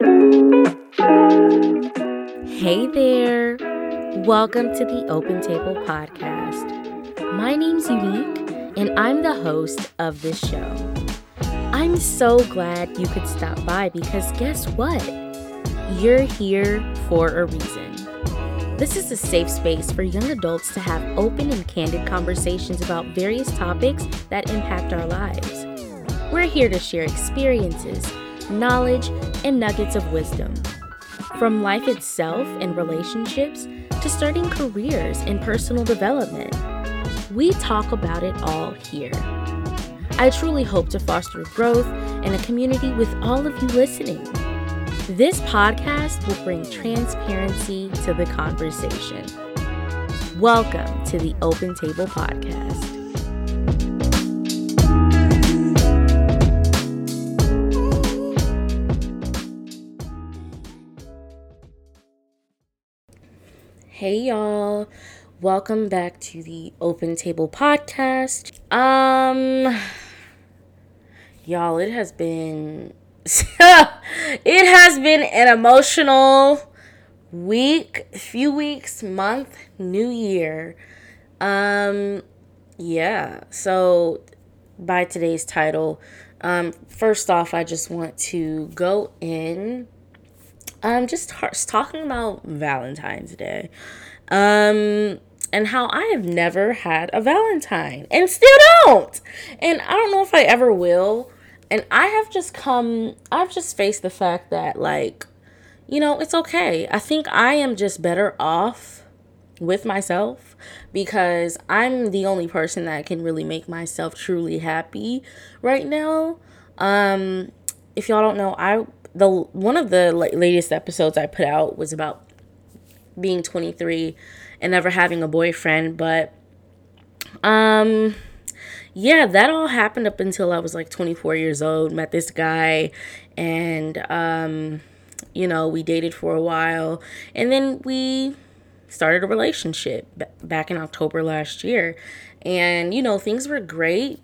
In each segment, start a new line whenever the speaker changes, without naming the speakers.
Hey there. Welcome to the Open Table Podcast. My name's Unique, and I'm the host of this show. I'm so glad you could stop by because guess what? You're here for a reason. This is a safe space for young adults to have open and candid conversations about various topics that impact our lives. We're here to share experiences, knowledge, and nuggets of wisdom. From life itself and relationships to starting careers and personal development, we talk about it all here. I truly hope to foster growth and a community with all of you listening. This podcast will bring transparency to the conversation. Welcome to the Open Table Podcast. Hey y'all. Welcome back to the Open Table Podcast. Um y'all, it has been it has been an emotional week, few weeks, month, new year. Um yeah. So by today's title, um first off, I just want to go in um just talking about Valentine's Day. Um and how I have never had a Valentine and still don't. And I don't know if I ever will. And I have just come, I've just faced the fact that, like, you know, it's okay. I think I am just better off with myself because I'm the only person that can really make myself truly happy right now. Um, if y'all don't know, I the one of the latest episodes I put out was about being 23 and never having a boyfriend, but um yeah, that all happened up until I was like 24 years old, met this guy and um you know, we dated for a while and then we started a relationship back in October last year. And you know, things were great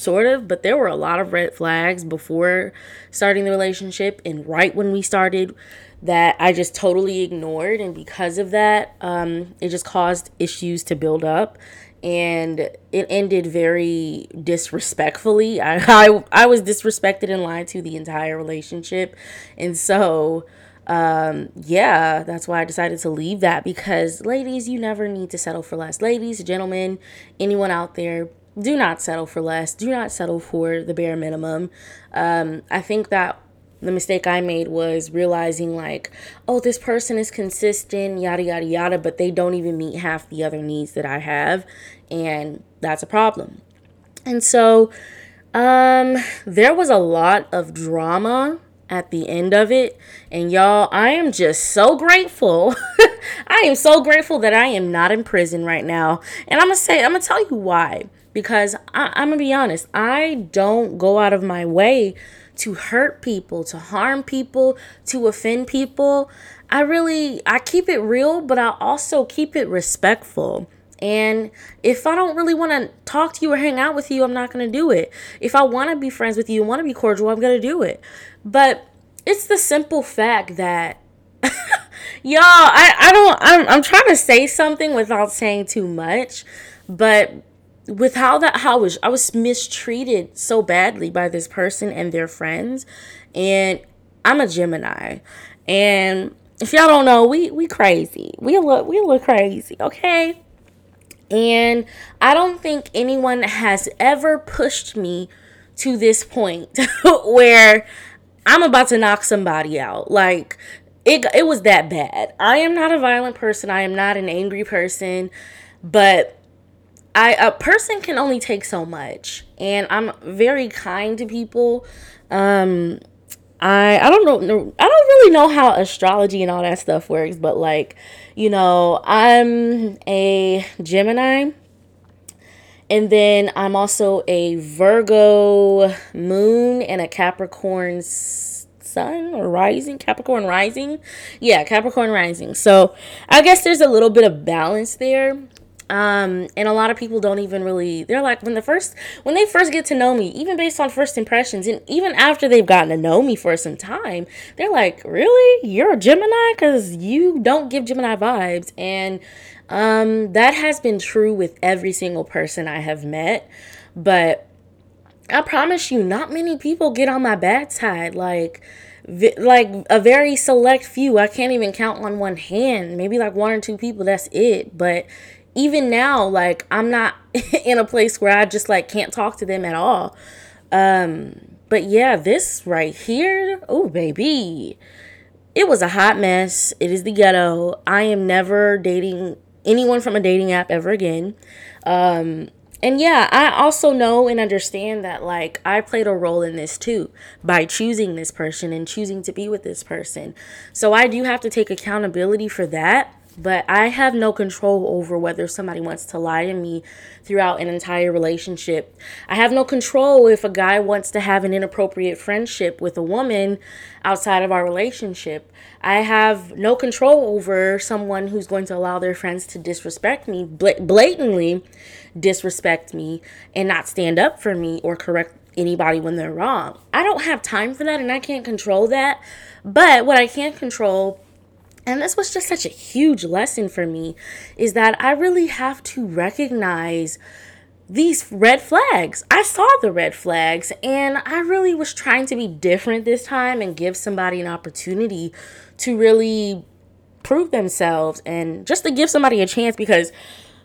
sort of, but there were a lot of red flags before starting the relationship and right when we started that I just totally ignored. And because of that, um, it just caused issues to build up. And it ended very disrespectfully. I, I, I was disrespected and lied to the entire relationship. And so, um, yeah, that's why I decided to leave that because, ladies, you never need to settle for less. Ladies, gentlemen, anyone out there, do not settle for less. Do not settle for the bare minimum. Um, I think that the mistake I made was realizing like, oh, this person is consistent, yada yada yada, but they don't even meet half the other needs that I have, and that's a problem. And so, um, there was a lot of drama at the end of it, and y'all, I am just so grateful. I am so grateful that I am not in prison right now, and I'm gonna say, I'm gonna tell you why. Because I, I'm gonna be honest, I don't go out of my way to hurt people, to harm people, to offend people. I really I keep it real, but I also keep it respectful. And if I don't really want to talk to you or hang out with you, I'm not going to do it. If I want to be friends with you want to be cordial, I'm going to do it. But it's the simple fact that y'all, I, I don't I'm I'm trying to say something without saying too much, but with how that how was I was mistreated so badly by this person and their friends. And I'm a Gemini. And if y'all don't know we we crazy. We look we look crazy okay? And I don't think anyone has ever pushed me to this point where I'm about to knock somebody out. Like it it was that bad. I am not a violent person. I am not an angry person. But I a person can only take so much, and I'm very kind to people. Um, I I don't know I don't really know how astrology and all that stuff works, but like, you know, I'm a Gemini. And then I'm also a Virgo moon and a Capricorn sun or rising, Capricorn rising. Yeah, Capricorn rising. So, I guess there's a little bit of balance there. Um, and a lot of people don't even really they're like when the first when they first get to know me, even based on first impressions, and even after they've gotten to know me for some time, they're like, Really? You're a Gemini? Cause you don't give Gemini vibes. And um that has been true with every single person I have met. But I promise you, not many people get on my bad side. Like like a very select few. I can't even count on one hand. Maybe like one or two people. That's it. But even now, like I'm not in a place where I just like can't talk to them at all. Um, but yeah, this right here, oh baby, it was a hot mess. It is the ghetto. I am never dating anyone from a dating app ever again. Um, and yeah, I also know and understand that like I played a role in this too by choosing this person and choosing to be with this person. So I do have to take accountability for that but I have no control over whether somebody wants to lie to me throughout an entire relationship. I have no control if a guy wants to have an inappropriate friendship with a woman outside of our relationship. I have no control over someone who's going to allow their friends to disrespect me, blatantly disrespect me, and not stand up for me or correct anybody when they're wrong. I don't have time for that and I can't control that. But what I can control and this was just such a huge lesson for me is that I really have to recognize these red flags. I saw the red flags and I really was trying to be different this time and give somebody an opportunity to really prove themselves and just to give somebody a chance because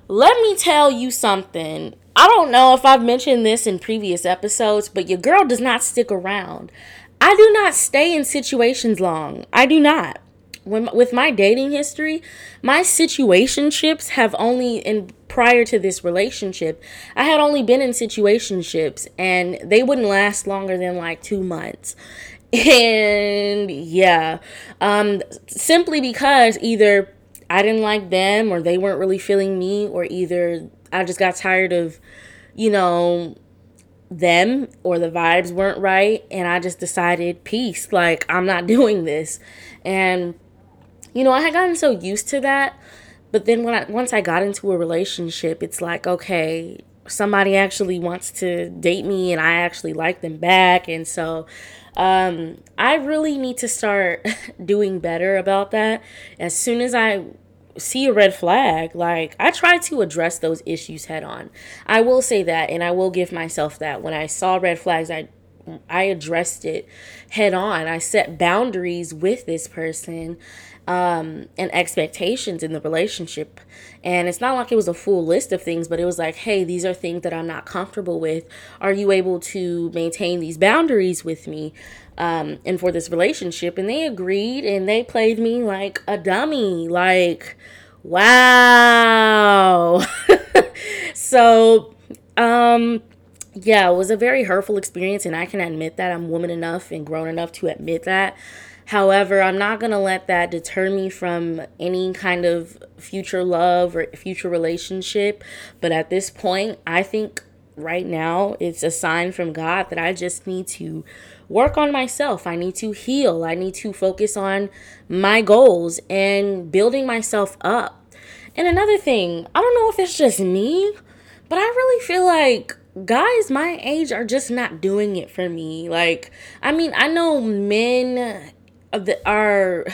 let me tell you something. I don't know if I've mentioned this in previous episodes, but your girl does not stick around. I do not stay in situations long. I do not when with my dating history, my situationships have only in prior to this relationship, I had only been in situationships and they wouldn't last longer than like 2 months. And yeah, um simply because either I didn't like them or they weren't really feeling me or either I just got tired of you know them or the vibes weren't right and I just decided peace like I'm not doing this and you know, I had gotten so used to that. But then when I once I got into a relationship, it's like, okay, somebody actually wants to date me and I actually like them back. And so um, I really need to start doing better about that. As soon as I see a red flag, like I try to address those issues head on. I will say that and I will give myself that. When I saw red flags, I I addressed it head on. I set boundaries with this person um, and expectations in the relationship. And it's not like it was a full list of things, but it was like, hey, these are things that I'm not comfortable with. Are you able to maintain these boundaries with me um, and for this relationship? And they agreed and they played me like a dummy. Like, wow. so, um, yeah, it was a very hurtful experience, and I can admit that I'm woman enough and grown enough to admit that. However, I'm not going to let that deter me from any kind of future love or future relationship. But at this point, I think right now it's a sign from God that I just need to work on myself. I need to heal. I need to focus on my goals and building myself up. And another thing, I don't know if it's just me, but I really feel like guys my age are just not doing it for me. Like, I mean, I know men are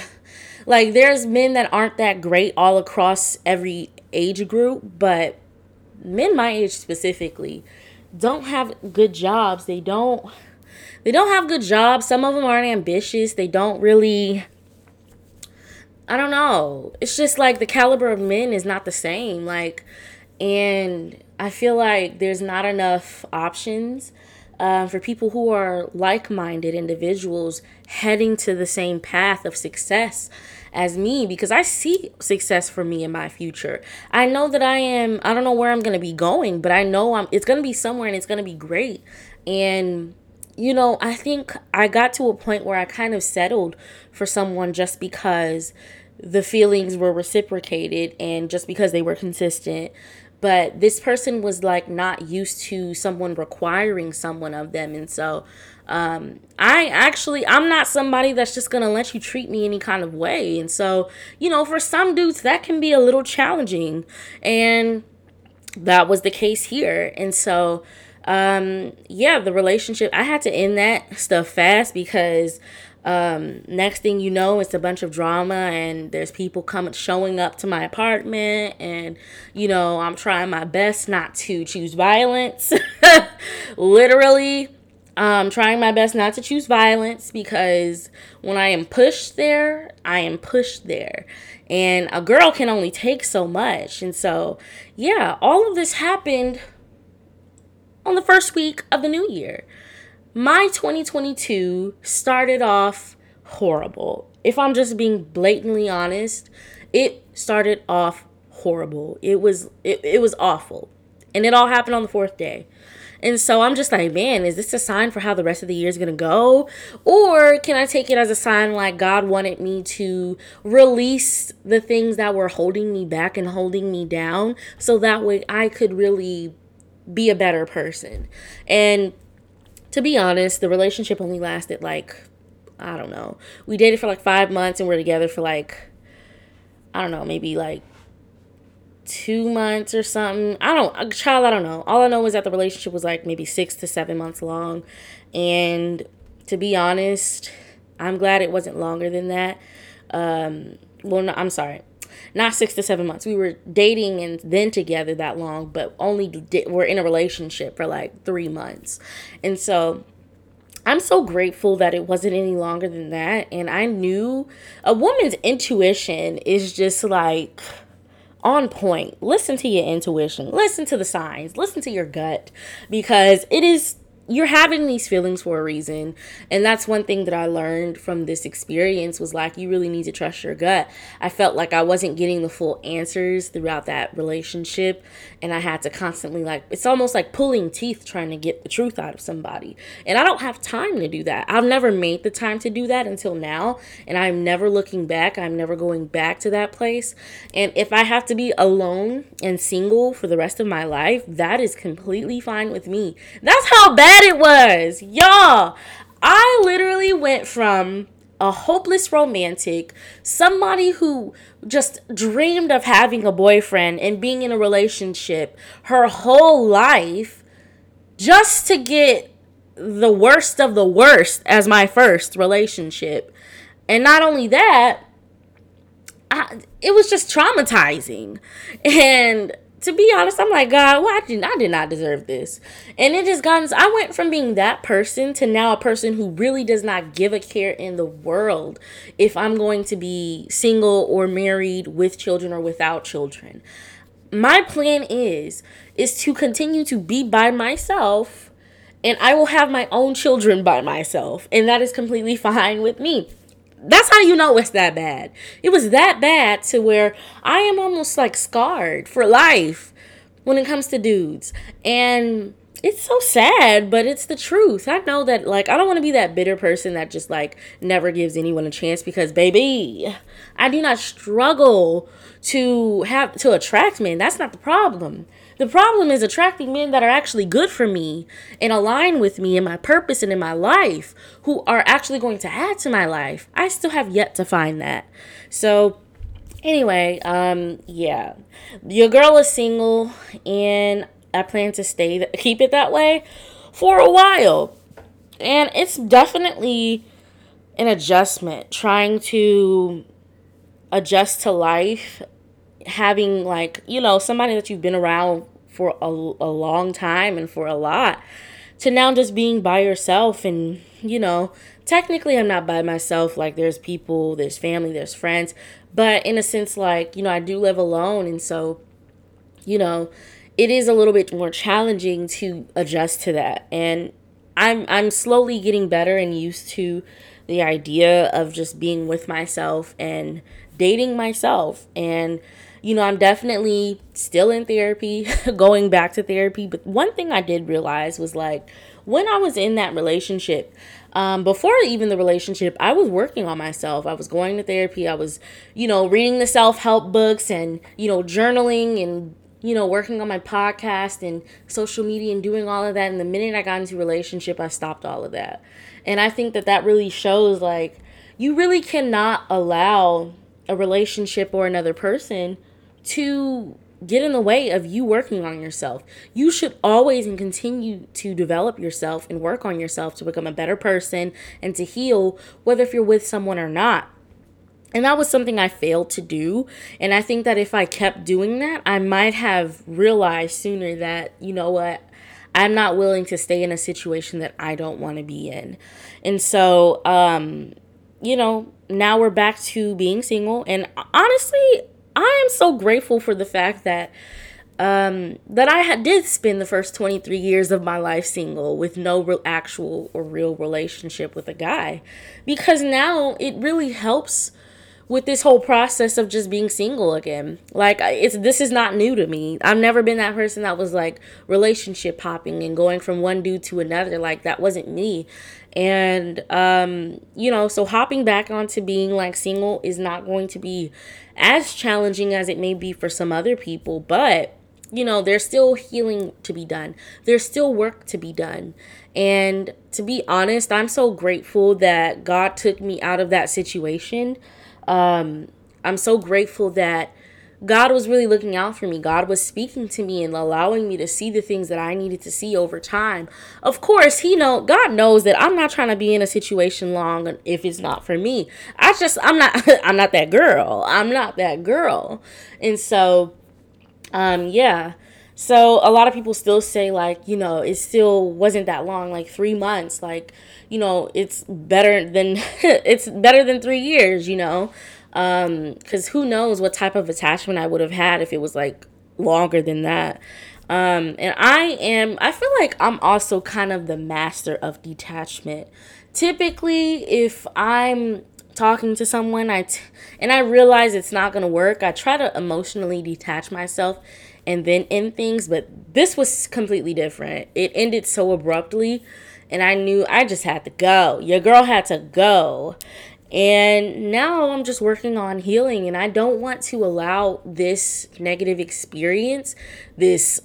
like there's men that aren't that great all across every age group, but men my age specifically don't have good jobs. They don't they don't have good jobs. Some of them aren't ambitious. They don't really I don't know. It's just like the caliber of men is not the same. Like and I feel like there's not enough options uh, for people who are like minded individuals heading to the same path of success as me because I see success for me in my future. I know that I am I don't know where I'm going to be going, but I know I'm it's going to be somewhere and it's going to be great. And you know, I think I got to a point where I kind of settled for someone just because the feelings were reciprocated and just because they were consistent but this person was like not used to someone requiring someone of them. And so um, i actually i'm not somebody that's just gonna let you treat me any kind of way. And so you know for some dudes that can be a little challenging. And that was the case here. And so, um, yeah, the relationship, I had to end that stuff fast because um, next thing you know, it's a bunch of drama, and there's people coming showing up to my apartment, and you know, I'm trying my best not to choose violence. Literally, I'm trying my best not to choose violence because when I am pushed there, I am pushed there. And a girl can only take so much. And so, yeah, all of this happened on the first week of the new year. My 2022 started off horrible. If I'm just being blatantly honest, it started off horrible. It was it, it was awful. And it all happened on the fourth day. And so I'm just like, man, is this a sign for how the rest of the year is going to go? Or can I take it as a sign like God wanted me to release the things that were holding me back and holding me down so that way I could really be a better person? And to be honest, the relationship only lasted like, I don't know. We dated for like five months and we're together for like, I don't know, maybe like two months or something. I don't, child, I don't know. All I know is that the relationship was like maybe six to seven months long. And to be honest, I'm glad it wasn't longer than that. Um, well, no, I'm sorry. Not six to seven months. We were dating and then together that long, but only we're in a relationship for like three months. And so I'm so grateful that it wasn't any longer than that. And I knew a woman's intuition is just like, on point. Listen to your intuition. Listen to the signs. Listen to your gut because it is you're having these feelings for a reason. And that's one thing that i learned from this experience was like you really need to trust your gut. I felt like i wasn't getting the full answers throughout that relationship. And i had to constantly like it's almost like pulling teeth trying to get the truth out of somebody. And i don't have time to do that. I've never made the time to do that until now. And i'm never looking back. I'm never going back to that place. And if i have to be alone and single for the rest of my life that is completely fine with me. That's how bad bad it was. Y'all, I literally went from a hopeless romantic, somebody who just dreamed of having a boyfriend and being in a relationship her whole life just to get the worst of the worst as my first relationship. And not only that, I, it was just traumatizing. And to be honest, I'm like, God, well, I did, I did not deserve this. And it just got, I went from being that person to now a person who really does not give a care in the world if I'm going to be single or married with children or without children. My plan is, is to continue to be by myself and I will have my own children by myself. And that is completely fine with me that's how you know it's that bad. It was that bad to where I am almost like scarred for life when it comes to dudes. And it's so sad, but it's the truth. I know that like I don't want to be that bitter person that just like never gives anyone a chance because baby, I do not struggle to have to attract men. That's not the problem. The problem is attracting men that are actually good for me and align with me in my purpose and in my life, who are actually going to add to my life. I still have yet to find that. So, anyway, um, yeah, your girl is single, and I plan to stay keep it that way for a while, and it's definitely an adjustment trying to adjust to life having like you know somebody that you've been around for a, a long time and for a lot to now just being by yourself and you know technically i'm not by myself like there's people there's family there's friends but in a sense like you know i do live alone and so you know it is a little bit more challenging to adjust to that. And i'm i'm slowly getting better and used to the idea of just being with myself and dating myself. And you know, I'm definitely still in therapy, going back to therapy. But one thing I did realize was like when I was in that relationship, um, before even the relationship, I was working on myself. I was going to therapy. I was, you know, reading the self help books and, you know, journaling and, you know, working on my podcast and social media and doing all of that. And the minute I got into relationship, I stopped all of that. And I think that that really shows like you really cannot allow a relationship or another person to get in the way of you working on yourself. You should always and continue to develop yourself and work on yourself to become a better person and to heal, whether if you're with someone or not. And that was something I failed to do. And I think that if I kept doing that, I might have realized sooner that, you know what, I'm not willing to stay in a situation that I don't want to be in. And so, um, you know, now we're back to being single. And honestly, I am so grateful for the fact that um, that I did spend the first 23 years of my life single with no real actual or real relationship with a guy because now it really helps with this whole process of just being single again. Like it's this is not new to me. I've never been that person that was like relationship hopping and going from one dude to another. Like that wasn't me. And um, you know, so hopping back onto being like single is not going to be as challenging as it may be for some other people, but you know, there's still healing to be done. There's still work to be done. And to be honest, I'm so grateful that God took me out of that situation um, I'm so grateful that God was really looking out for me. God was speaking to me and allowing me to see the things that I needed to see over time. Of course, he know God knows that I'm not trying to be in a situation long if it's not for me. I just I'm not I'm not that girl. I'm not that girl. And so um yeah. So a lot of people still say like, you know, it still wasn't that long, like 3 months, like you know, it's better than it's better than 3 years, you know. Um cuz who knows what type of attachment I would have had if it was like longer than that. Um and I am I feel like I'm also kind of the master of detachment. Typically, if I'm talking to someone I t- and I realize it's not going to work, I try to emotionally detach myself and then end things, but this was completely different. It ended so abruptly and I knew I just had to go. Your girl had to go. And now I'm just working on healing, and I don't want to allow this negative experience, this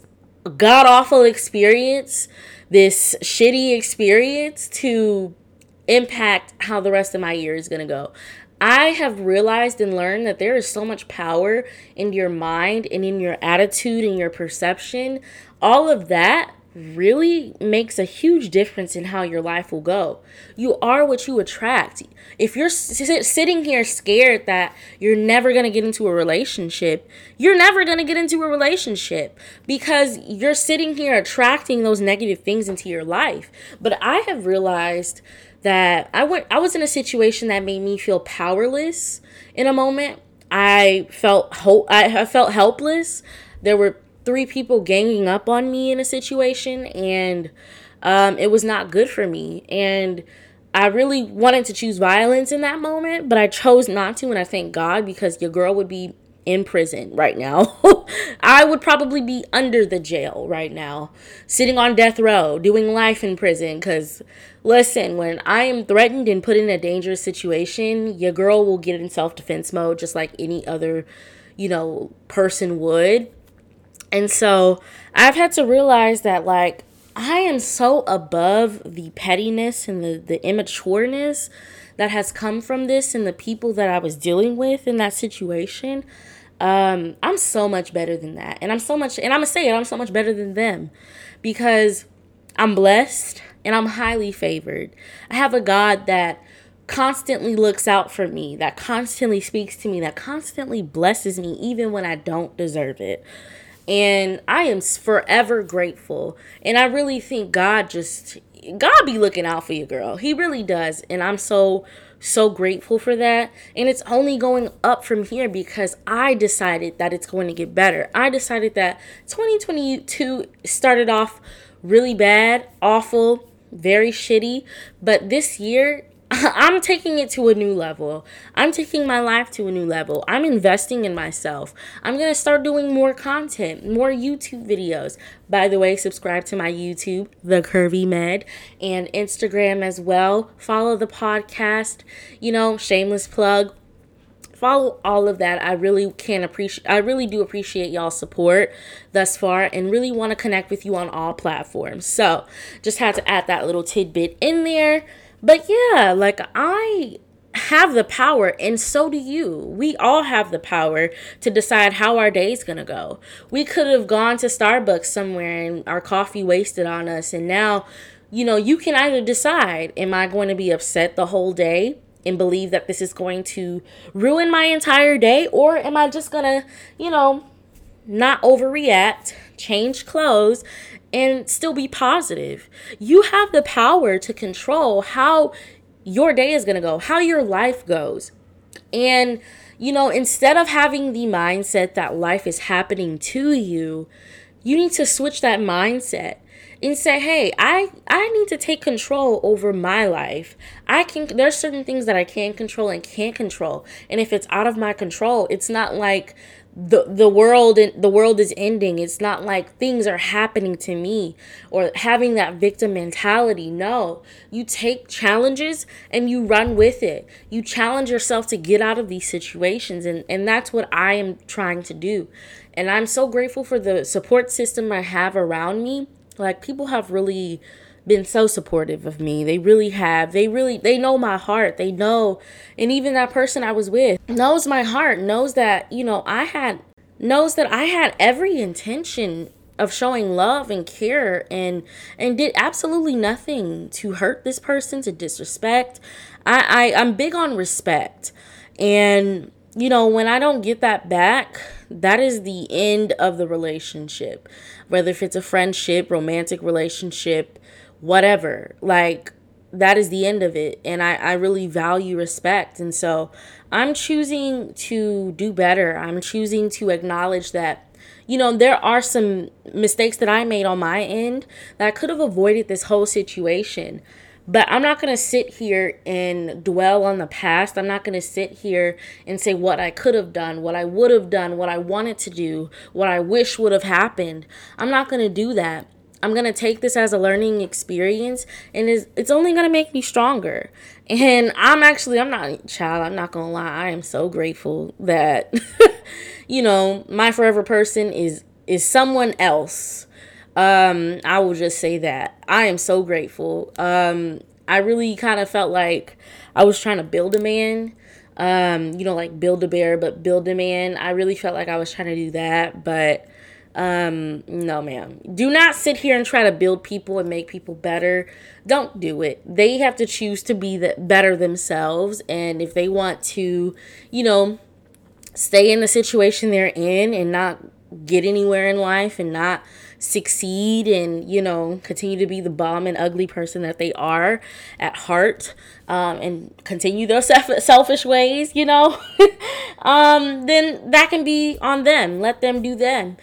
god awful experience, this shitty experience to impact how the rest of my year is to go. I have realized and learned that there is so much power in your mind and in your attitude and your perception. All of that really makes a huge difference in how your life will go. You are what you attract. If you're sitting here scared that you're never going to get into a relationship, you're never going to get into a relationship because you're sitting here attracting those negative things into your life. But I have realized that I went I was in a situation that made me feel powerless in a moment. I felt hope I felt helpless. There were three people ganging up on me in a situation and um, it was not good for me. And i really wanted to choose violence in that moment but i chose not to and i thank god because your girl would be in prison right now. I would probably be under the jail right now sitting on death row doing life in prison because listen when i am threatened and put in a dangerous situation your girl will get in self-defense mode just like any other you know person would and so I've had to realize that, like, I am so above the pettiness and the, the immatureness that has come from this and the people that I was dealing with in that situation. Um, I'm so much better than that. And I'm so much, and I'm gonna say it, I'm so much better than them because I'm blessed and I'm highly favored. I have a God that constantly looks out for me, that constantly speaks to me, that constantly blesses me even when I don't deserve it. And I am forever grateful. And I really think God just, God be looking out for you, girl. He really does. And I'm so, so grateful for that. And it's only going up from here because I decided that it's going to get better. I decided that 2022 started off really bad, awful, very shitty. But this year, I'm taking it to a new level. I'm taking my life to a new level. I'm investing in myself. I'm going to start doing more content, more YouTube videos. By the way, subscribe to my YouTube, The Curvy Med, and Instagram as well. Follow the podcast, you know, shameless plug. Follow all of that. I really can appreciate I really do appreciate y'all's support thus far and really want to connect with you on all platforms. So, just had to add that little tidbit in there. But yeah, like I have the power, and so do you. We all have the power to decide how our day's gonna go. We could have gone to Starbucks somewhere and our coffee wasted on us, and now, you know, you can either decide am I going to be upset the whole day and believe that this is going to ruin my entire day, or am I just gonna, you know, not overreact, change clothes, and still be positive? You have the power to control how your day is going to go, how your life goes. And, you know, instead of having the mindset that life is happening to you, you need to switch that mindset and say, "Hey, I I need to take control over my life. I can there's certain things that I can control and can't control. And if it's out of my control, it's not like the the world and the world is ending. It's not like things are happening to me or having that victim mentality. No you take challenges and you run with it. You challenge yourself to get out of these situations and and that's what i am trying to do. And i'm so grateful for the support system i have around me. Like people have really been so supportive of me. They really have. They really they know my heart. They know and even that person I was with knows my heart, knows that, you know, I had knows that I had every intention of showing love and care and and did absolutely nothing to hurt this person, to disrespect. I, I I'm big on respect. And you know, when I don't get that back, that is the end of the relationship. Whether if it's a friendship, romantic relationship, whatever. Like that is the end of it. And I, I really value respect. And so I'm choosing to do better. I'm choosing to acknowledge that, you know, there are some mistakes that I made on my end that I could have avoided this whole situation. But I'm not going to sit here and dwell on the past. I'm not going to sit here and say what I could have done, what I would have done, what I wanted to do, what I wish would have happened. I'm not going to do that. I'm going to take this as a learning experience and it's, it's only going to make me stronger. And I'm actually, I'm not, child, I'm not going to lie. I am so grateful that, you know, my forever person is, is someone else. Um, I will just say that I am so grateful. Um, I really kind of felt like I was trying to build a man. Um, you know, like build a bear, but build a man. I really felt like I was trying to do that, but um, no, ma'am. Do not sit here and try to build people and make people better. Don't do it. They have to choose to be the, better themselves. And if they want to, you know, stay in the situation they're in and not get anywhere in life and not succeed and you know continue to be the bomb and ugly person that they are at heart um, and continue those selfish ways you know um, then that can be on them let them do them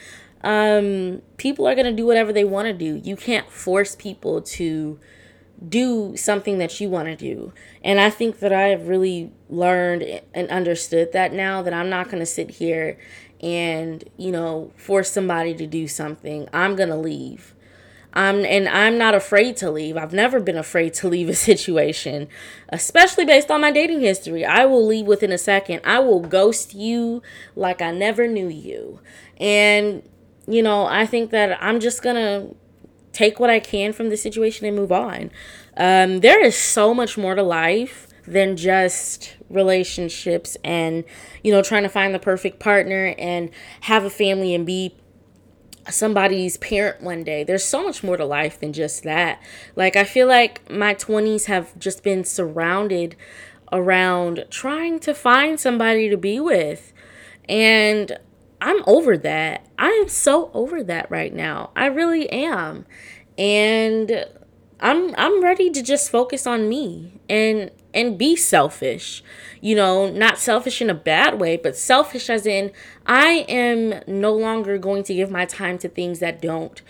um, people are going to do whatever they want to do. You can't force people to do something that you want to do. And I think that I have really learned and understood that now that I'm not going to sit here and, you know, force somebody to do something. I'm going to leave. I'm and I'm not afraid to leave. I've never been afraid to leave a situation, especially based on my dating history. I will leave within a second. I will ghost you like I never knew you. And you know, I think that I'm just gonna take what I can from the situation and move on. Um, there is so much more to life than just relationships and you know trying to find the perfect partner and have a family and be somebody's parent one day. There's so much more to life than just that. Like I feel like my 20s have just been surrounded around trying to find somebody to be with. And I'm over that. I am so over that right now. I really am. And I'm I'm ready to just focus on me and and be selfish. You know, not selfish in a bad way, but selfish as in I am no longer going to give my time to things that don't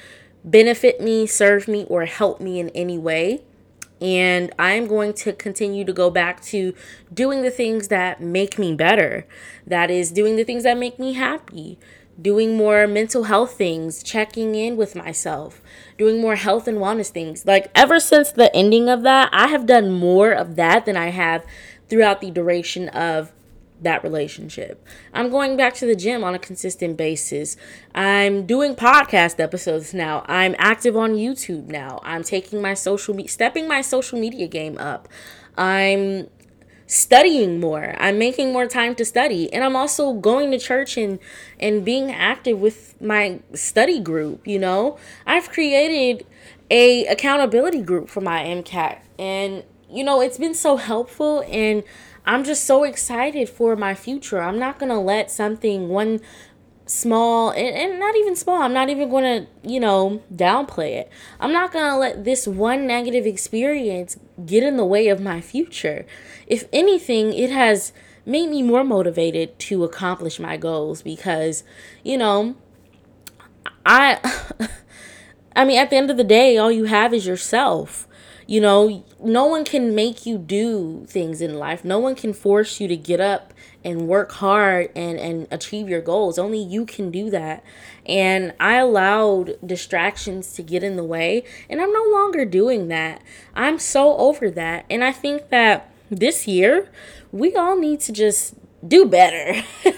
benefit me, serve me or help me in any way and I'm going to continue to go back to doing the things that make me better. That is, doing the things that make me happy, doing more mental health things, checking in with myself, doing more health and wellness things. Like, ever since the ending of that, I have done more of that than I have throughout the duration of that relationship. I'm going back to the gym on a consistent basis. I'm doing podcast episodes now. I'm active on YouTube now. I'm taking my social me- stepping my social media game up. I'm studying more. I'm making more time to study. And I'm also going to church and and being active with my study group, you know? I've created a accountability group for my MCAT and you know, it's been so helpful and I'm just so excited for my future. I'm not going to let something one small and, and not even small i'm not even going to you know downplay it. I'm not going to let this one negative experience get in the way of my future. If anything it has made me more motivated to accomplish my goals because you know i i mean at the end of the day all you have is yourself you know no one can make you do things in life. No one can force you to get up and work hard and and achieve your goals. Only you can do that. And i allowed distractions to get in the way and i'm no longer doing that. I'm so over that. And i think that this year we all need to just do better.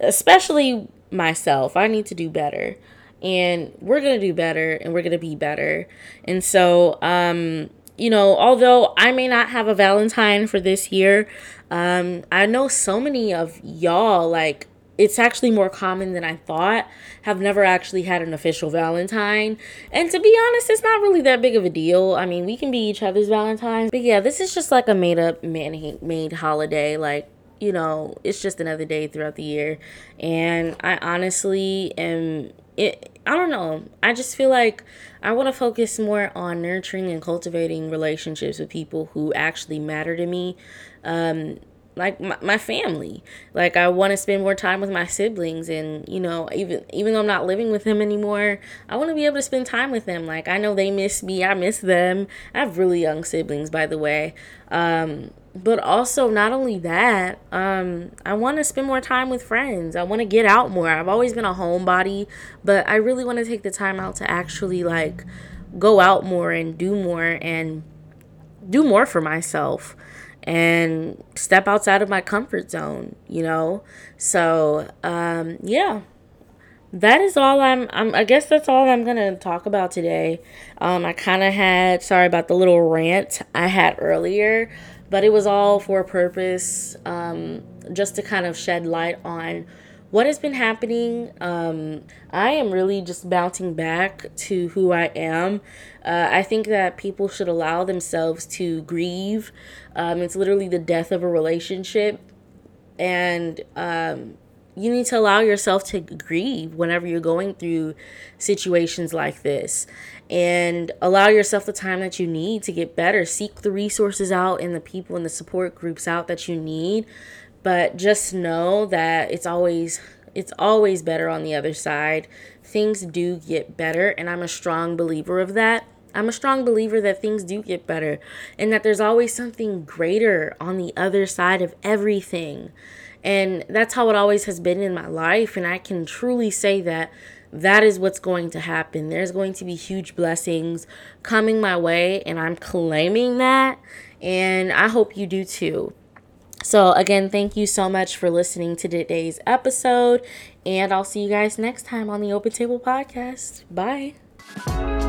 Especially myself. I need to do better and we're going to do better and we're going to be better and so um you know, although I may not have a Valentine for this year, um, I know so many of y'all, like, it's actually more common than I thought, have never actually had an official Valentine. And to be honest, it's not really that big of a deal. I mean, we can be each other's Valentines. But yeah, this is just like a made up, man made holiday. Like, you know, it's just another day throughout the year. And I honestly am it I don't know. I just feel like I want to focus more on nurturing and cultivating relationships with people who actually matter to me. Um, like my, my family. Like i want to spend more time with my siblings and you know even even though i'm not living with them anymore i want to be able to spend time with them like i know they miss me i miss them. I have really young siblings by the way. Um, but also not only that um, i want to spend more time with friends. I want to get out more. I've always been a homebody but i really want to take the time out to actually like go out more and do more and do more for myself and step outside of my comfort zone, you know? So, um, yeah. That is all I'm, I'm I guess that's all I'm going to talk about today. Um, I kind of had sorry about the little rant I had earlier, but it was all for a purpose um, just to kind of shed light on what has been happening. Um, I am really just bouncing back to who I am. Uh, I think that people should allow themselves to grieve. Um, it's literally the death of a relationship. And um, you need to allow yourself to grieve whenever you're going through situations like this and allow yourself the time that you need to get better. Seek the resources out and the people and the support groups out that you need but just know that it's always it's always better on the other side. Things do get better and I'm a strong believer of that. I'm a strong believer that things do get better and that there's always something greater on the other side of everything. And that's how it always has been in my life and I can truly say that that is what's going to happen. There's going to be huge blessings coming my way and I'm claiming that and I hope you do too. So, again, thank you so much for listening to today's episode, and I'll see you guys next time on the Open Table Podcast. Bye.